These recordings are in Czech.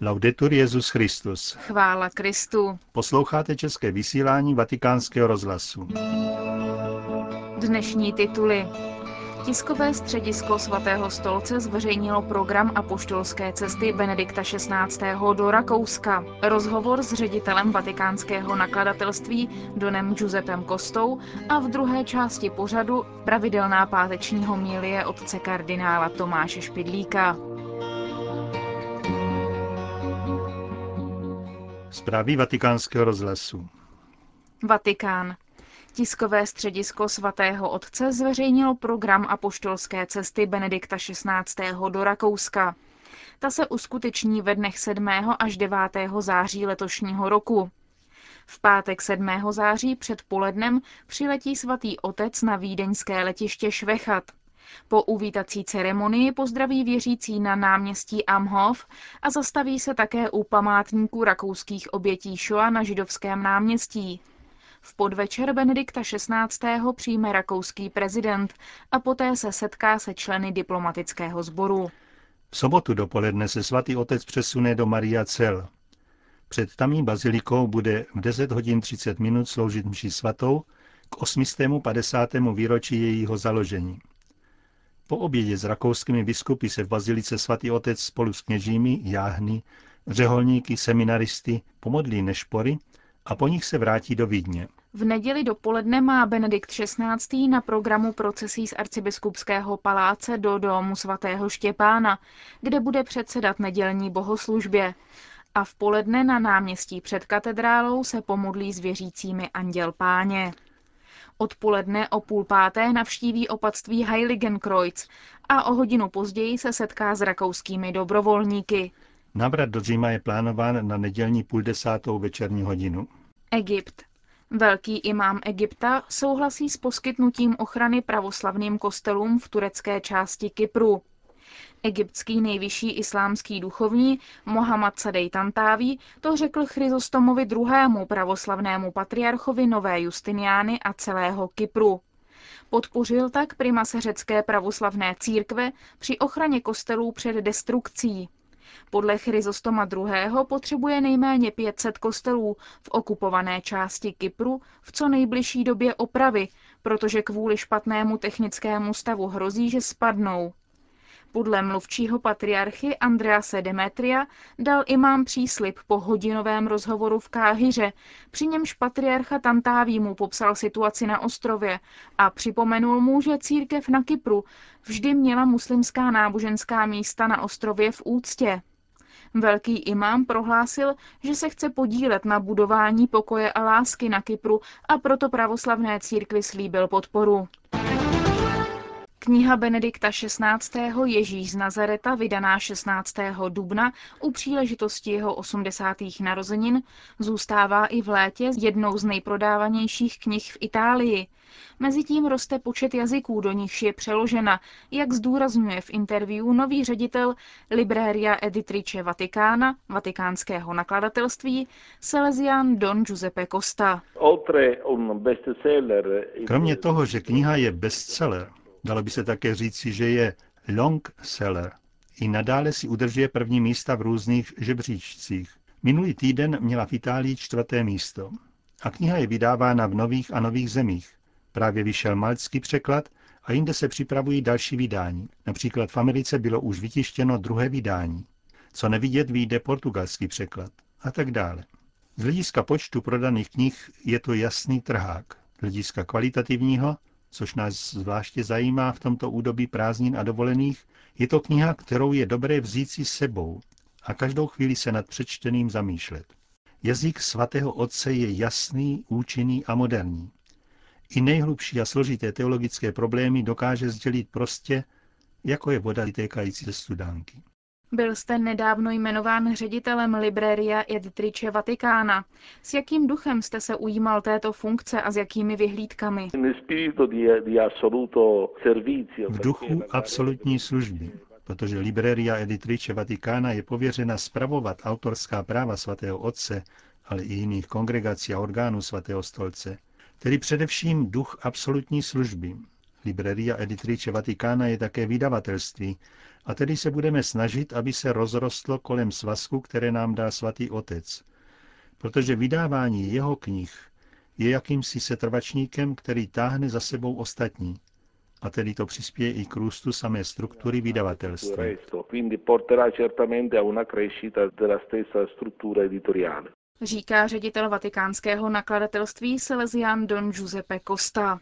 Laudetur Jezus Christus. Chvála Kristu. Posloucháte české vysílání Vatikánského rozhlasu. Dnešní tituly. Tiskové středisko svatého stolce zveřejnilo program apoštolské cesty Benedikta XVI. do Rakouska. Rozhovor s ředitelem vatikánského nakladatelství Donem Giuseppem Kostou a v druhé části pořadu pravidelná páteční homilie otce kardinála Tomáše Špidlíka. Zprávy vatikánského rozhlasu. Vatikán. Tiskové středisko svatého otce zveřejnilo program apoštolské cesty Benedikta XVI. do Rakouska. Ta se uskuteční ve dnech 7. až 9. září letošního roku. V pátek 7. září před polednem přiletí svatý otec na vídeňské letiště Švechat. Po uvítací ceremonii pozdraví věřící na náměstí Amhof a zastaví se také u památníků rakouských obětí Shoa na židovském náměstí. V podvečer Benedikta XVI. přijme rakouský prezident a poté se setká se členy diplomatického sboru. V sobotu dopoledne se svatý otec přesune do Maria Cel. Před tamní bazilikou bude v 10 hodin 30 minut sloužit mši svatou k 850. výročí jejího založení. Po obědě s rakouskými biskupy se v bazilice svatý otec spolu s kněžími, jáhny, řeholníky, seminaristy pomodlí nešpory a po nich se vrátí do Vídně. V neděli dopoledne má Benedikt XVI. na programu procesí z arcibiskupského paláce do domu svatého Štěpána, kde bude předsedat nedělní bohoslužbě. A v poledne na náměstí před katedrálou se pomodlí s věřícími Anděl Páně. Odpoledne o půl páté navštíví opatství Heiligenkreuz a o hodinu později se setká s rakouskými dobrovolníky. Navrat do Říma je plánován na nedělní půl desátou večerní hodinu. Egypt. Velký imám Egypta souhlasí s poskytnutím ochrany pravoslavným kostelům v turecké části Kypru. Egyptský nejvyšší islámský duchovní Mohammad Sadej Tantáví to řekl Chryzostomovi II. pravoslavnému patriarchovi Nové Justiniány a celého Kypru. Podpořil tak primase řecké pravoslavné církve při ochraně kostelů před destrukcí. Podle Chryzostoma II. potřebuje nejméně 500 kostelů v okupované části Kypru v co nejbližší době opravy, protože kvůli špatnému technickému stavu hrozí, že spadnou. Podle mluvčího patriarchy Andrease Demetria dal imám příslip po hodinovém rozhovoru v Káhyře, při němž patriarcha Tantáví mu popsal situaci na ostrově a připomenul mu, že církev na Kypru vždy měla muslimská náboženská místa na ostrově v úctě. Velký imám prohlásil, že se chce podílet na budování pokoje a lásky na Kypru a proto pravoslavné církvi slíbil podporu. Kniha Benedikta XVI. Ježíš z Nazareta, vydaná 16. dubna u příležitosti jeho 80. narozenin, zůstává i v létě jednou z nejprodávanějších knih v Itálii. Mezitím roste počet jazyků, do nichž je přeložena, jak zdůrazňuje v interview nový ředitel Libreria Editrice Vatikána, vatikánského nakladatelství, Salesian Don Giuseppe Costa. Kromě toho, že kniha je bestseller, Dalo by se také říci, že je long seller. I nadále si udržuje první místa v různých žebříčcích. Minulý týden měla v Itálii čtvrté místo. A kniha je vydávána v nových a nových zemích. Právě vyšel malcký překlad a jinde se připravují další vydání. Například v Americe bylo už vytištěno druhé vydání. Co nevidět, vyjde portugalský překlad a tak dále. Z hlediska počtu prodaných knih je to jasný trhák. Z hlediska kvalitativního což nás zvláště zajímá v tomto údobí prázdnin a dovolených, je to kniha, kterou je dobré vzít si sebou a každou chvíli se nad přečteným zamýšlet. Jazyk svatého otce je jasný, účinný a moderní. I nejhlubší a složité teologické problémy dokáže sdělit prostě, jako je voda vytékající ze studánky. Byl jste nedávno jmenován ředitelem Libreria Editrice Vatikána. S jakým duchem jste se ujímal této funkce a s jakými vyhlídkami? V duchu absolutní služby, protože Libreria Editrice Vatikána je pověřena spravovat autorská práva svatého otce, ale i jiných kongregací a orgánů svatého stolce, tedy především duch absolutní služby. Libreria Editrice Vatikána je také vydavatelství, A tedy se budeme snažit, aby se rozrostlo kolem svazku, které nám dá svatý otec. Protože vydávání jeho knih je jakýmsi setrvačníkem, který táhne za sebou ostatní. A tedy to přispěje i k růstu samé struktury vydavatelství. Říká ředitel vatikánského nakladatelství Salesian Don Giuseppe Costa.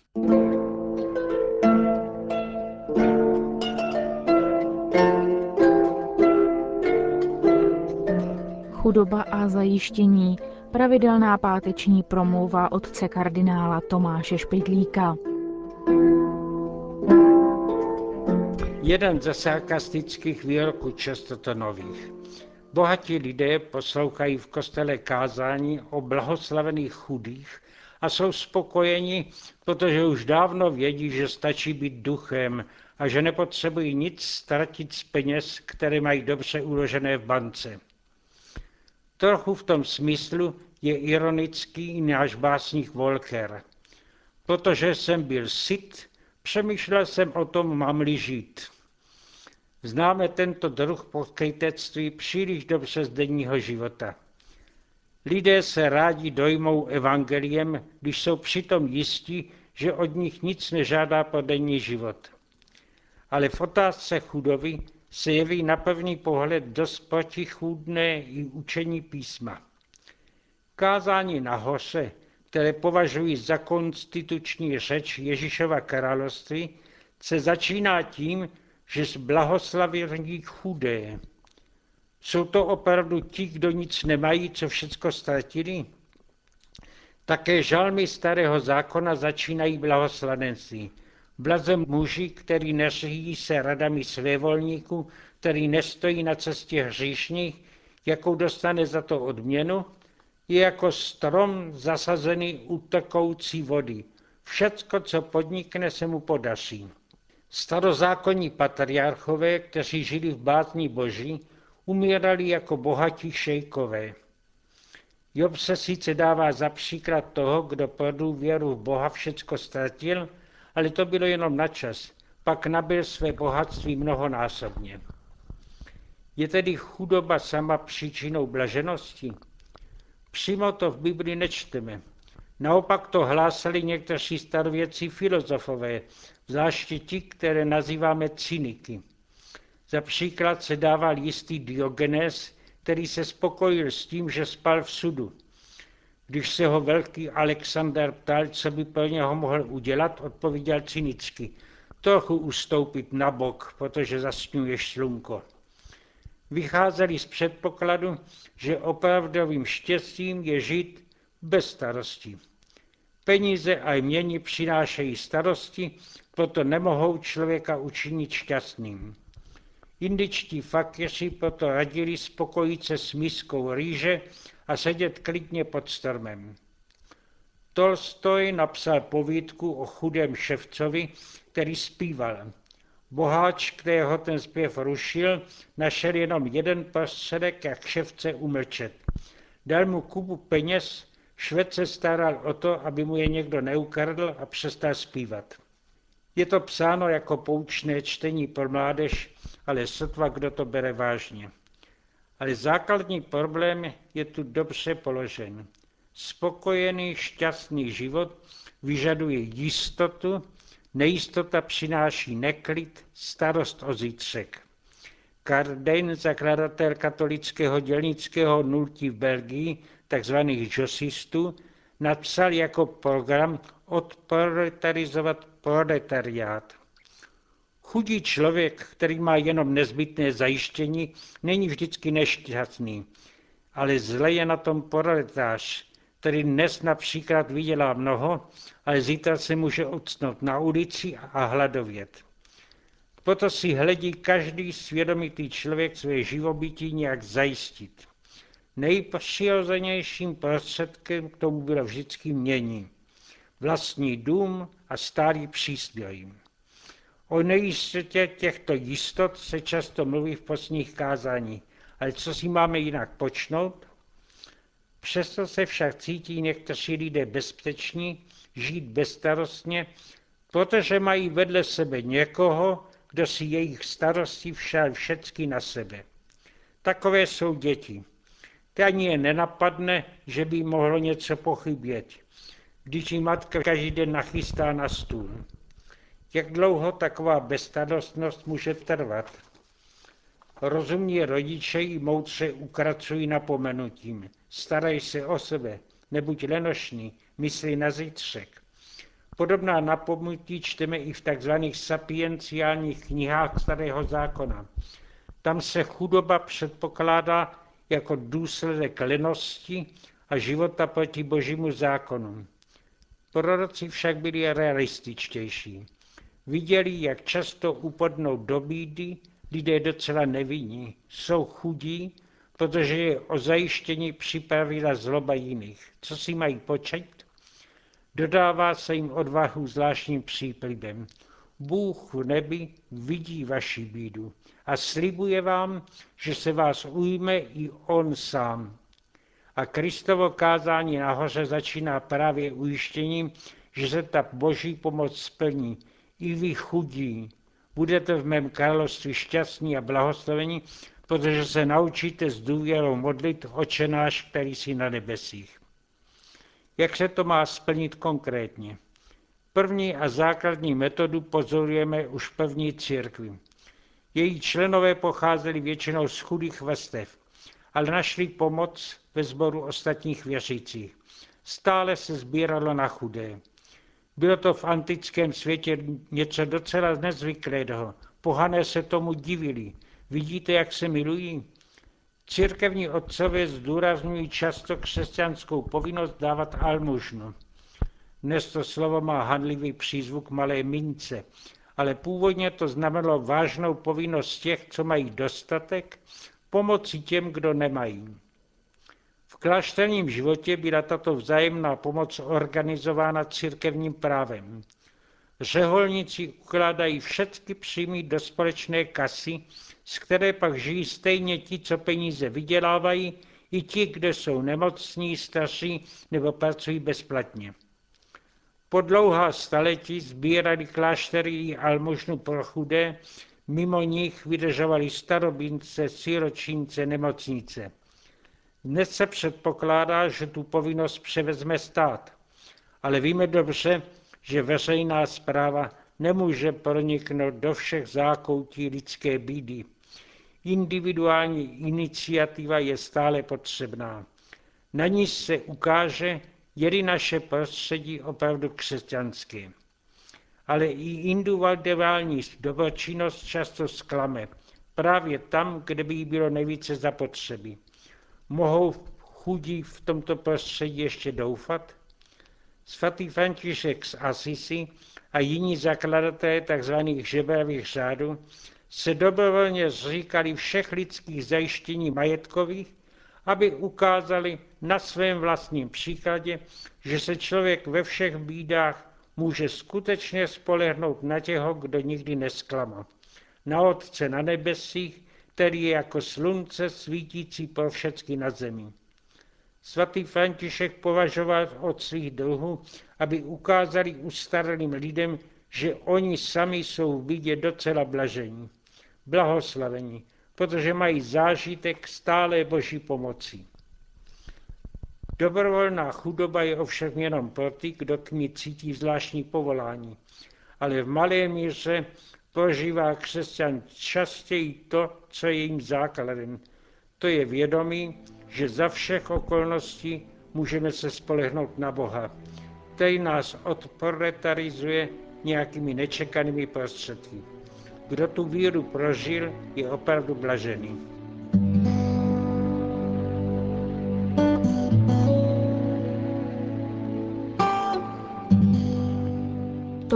Chudoba a zajištění. Pravidelná páteční promluva otce kardinála Tomáše Špidlíka. Jeden ze sarkastických výroků Čestotonových. Bohatí lidé poslouchají v kostele kázání o blahoslavených chudých a jsou spokojeni, protože už dávno vědí, že stačí být duchem a že nepotřebují nic ztratit z peněz, které mají dobře uložené v bance. Trochu v tom smyslu je ironický i náš básník Volker. Protože jsem byl syt, přemýšlel jsem o tom, mám-li žít. Známe tento druh pokrytectví příliš dobře z denního života. Lidé se rádi dojmou evangeliem, když jsou přitom jistí, že od nich nic nežádá po denní život. Ale v otázce chudoby se jeví na první pohled dost protichůdné i učení písma. Kázání na hoře, které považují za konstituční řeč Ježíšova království, se začíná tím, že zblahoslaví chudé. Jsou to opravdu ti, kdo nic nemají, co všecko ztratili? Také žalmy starého zákona začínají blahoslavenství. Blaze muži, který neřídí se radami svévolníků, který nestojí na cestě hříšných, jakou dostane za to odměnu, je jako strom zasazený u tekoucí vody. Všecko, co podnikne, se mu podaří. Starozákonní patriarchové, kteří žili v bátní boží, umírali jako bohatí šejkové. Job se sice dává za příklad toho, kdo pro důvěru v Boha všecko ztratil, ale to bylo jenom na čas. Pak nabil své bohatství mnohonásobně. Je tedy chudoba sama příčinou blaženosti? Přímo to v Biblii nečteme. Naopak to hlásali někteří starověcí filozofové, zvláště ti, které nazýváme cyniky. Za příklad se dával jistý Diogenes, který se spokojil s tím, že spal v sudu. Když se ho velký Alexander ptal, co by pro něho mohl udělat, odpověděl cynicky. Trochu ustoupit na bok, protože zasňuješ slunko. Vycházeli z předpokladu, že opravdovým štěstím je žít bez starostí. Peníze a mění přinášejí starosti, proto nemohou člověka učinit šťastným. Indičtí fakiři proto radili spokojit se s miskou rýže a sedět klidně pod stromem. Tolstoj napsal povídku o chudém ševcovi, který zpíval. Boháč, kterého ten zpěv rušil, našel jenom jeden prostředek, jak ševce umlčet. Dal mu kubu peněz, švec se staral o to, aby mu je někdo neukradl a přestal zpívat. Je to psáno jako poučné čtení pro mládež, ale sotva kdo to bere vážně. Ale základní problém je tu dobře položen. Spokojený, šťastný život vyžaduje jistotu, nejistota přináší neklid, starost o zítřek. Karden, zakladatel katolického dělnického nultí v Belgii, takzvaných josistů, napsal jako program odproletarizovat proletariát. Chudý člověk, který má jenom nezbytné zajištění, není vždycky nešťastný, ale zle je na tom proletář, který dnes například vydělá mnoho, ale zítra se může odstnout na ulici a hladovět. Proto si hledí každý svědomitý člověk své živobytí nějak zajistit. Nejpřirozenějším prostředkem k tomu bylo vždycky mění. Vlastní dům a stálý přístroj. O nejistotě těchto jistot se často mluví v posledních kázání, ale co si máme jinak počnout? Přesto se však cítí někteří lidé bezpeční, žít bezstarostně, protože mají vedle sebe někoho, kdo si jejich starosti všel všecky na sebe. Takové jsou děti. Ty ani je nenapadne, že by mohlo něco pochybět, když jí matka každý den nachystá na stůl. Jak dlouho taková bezstarostnost může trvat? Rozumní rodiče jí moudře ukracují napomenutím. Starej se o sebe, nebuď lenošný, myslí na zítřek. Podobná napomenutí čteme i v tzv. sapienciálních knihách Starého zákona. Tam se chudoba předpokládá jako důsledek lenosti a života proti božímu zákonu. Proroci však byli realističtější. Viděli, jak často upadnou do bídy lidé docela nevinní. Jsou chudí, protože je o zajištění připravila zloba jiných. Co si mají počet? Dodává se jim odvahu zvláštním příplibem. Bůh v nebi vidí vaši bídu a slibuje vám, že se vás ujme i On sám. A Kristovo kázání nahoře začíná právě ujištěním, že se ta boží pomoc splní. I vy chudí budete v mém království šťastní a blahoslavení, protože se naučíte s důvěrou modlit očenáš, který si na nebesích. Jak se to má splnit konkrétně? První a základní metodu pozorujeme už v první církvi. Její členové pocházeli většinou z chudých vrstev, ale našli pomoc ve sboru ostatních věřících. Stále se sbíralo na chudé. Bylo to v antickém světě něco docela nezvyklého. Pohané se tomu divili. Vidíte, jak se milují? Církevní otcové zdůrazňují často křesťanskou povinnost dávat almužnu. Dnes to slovo má handlivý přízvuk malé mince, ale původně to znamenalo vážnou povinnost těch, co mají dostatek, pomoci těm, kdo nemají. V klášterním životě byla tato vzájemná pomoc organizována církevním právem. Řeholníci ukládají všechny příjmy do společné kasy, z které pak žijí stejně ti, co peníze vydělávají, i ti, kdo jsou nemocní, starší nebo pracují bezplatně. Po dlouhá staletí sbírali kláštery i almužnu pro chudé, mimo nich vydržovali starobince, siročince, nemocnice. Dnes se předpokládá, že tu povinnost převezme stát, ale víme dobře, že veřejná zpráva nemůže proniknout do všech zákoutí lidské bídy. Individuální iniciativa je stále potřebná. Na ní se ukáže, je naše prostředí opravdu křesťanské. Ale i individuální dobročinnost často zklame, právě tam, kde by jí bylo nejvíce zapotřebí. Mohou chudí v tomto prostředí ještě doufat? Svatý František z Asisi a jiní zakladatelé tzv. žebravých řádů se dobrovolně zříkali všech lidských zajištění majetkových, aby ukázali na svém vlastním příkladě, že se člověk ve všech bídách může skutečně spolehnout na těho, kdo nikdy nesklamal. Na Otce na nebesích, který je jako slunce svítící pro všecky na zemi. Svatý František považoval od svých dlhů, aby ukázali ustaralým lidem, že oni sami jsou v bídě docela blažení, blahoslavení, protože mají zážitek stále boží pomoci. Dobrovolná chudoba je ovšem jenom pro ty, kdo k ní cítí zvláštní povolání, ale v malé míře prožívá křesťan častěji to, co je jim základem. To je vědomí, že za všech okolností můžeme se spolehnout na Boha, který nás odproletarizuje nějakými nečekanými prostředky. Kdo tu víru prožil, je opravdu blažený.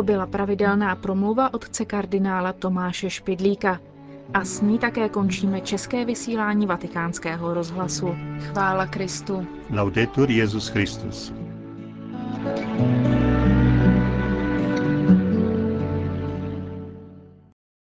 To byla pravidelná promluva otce kardinála Tomáše Špidlíka. A s ní také končíme české vysílání vatikánského rozhlasu. Chvála Kristu. Laudetur Jezus Christus.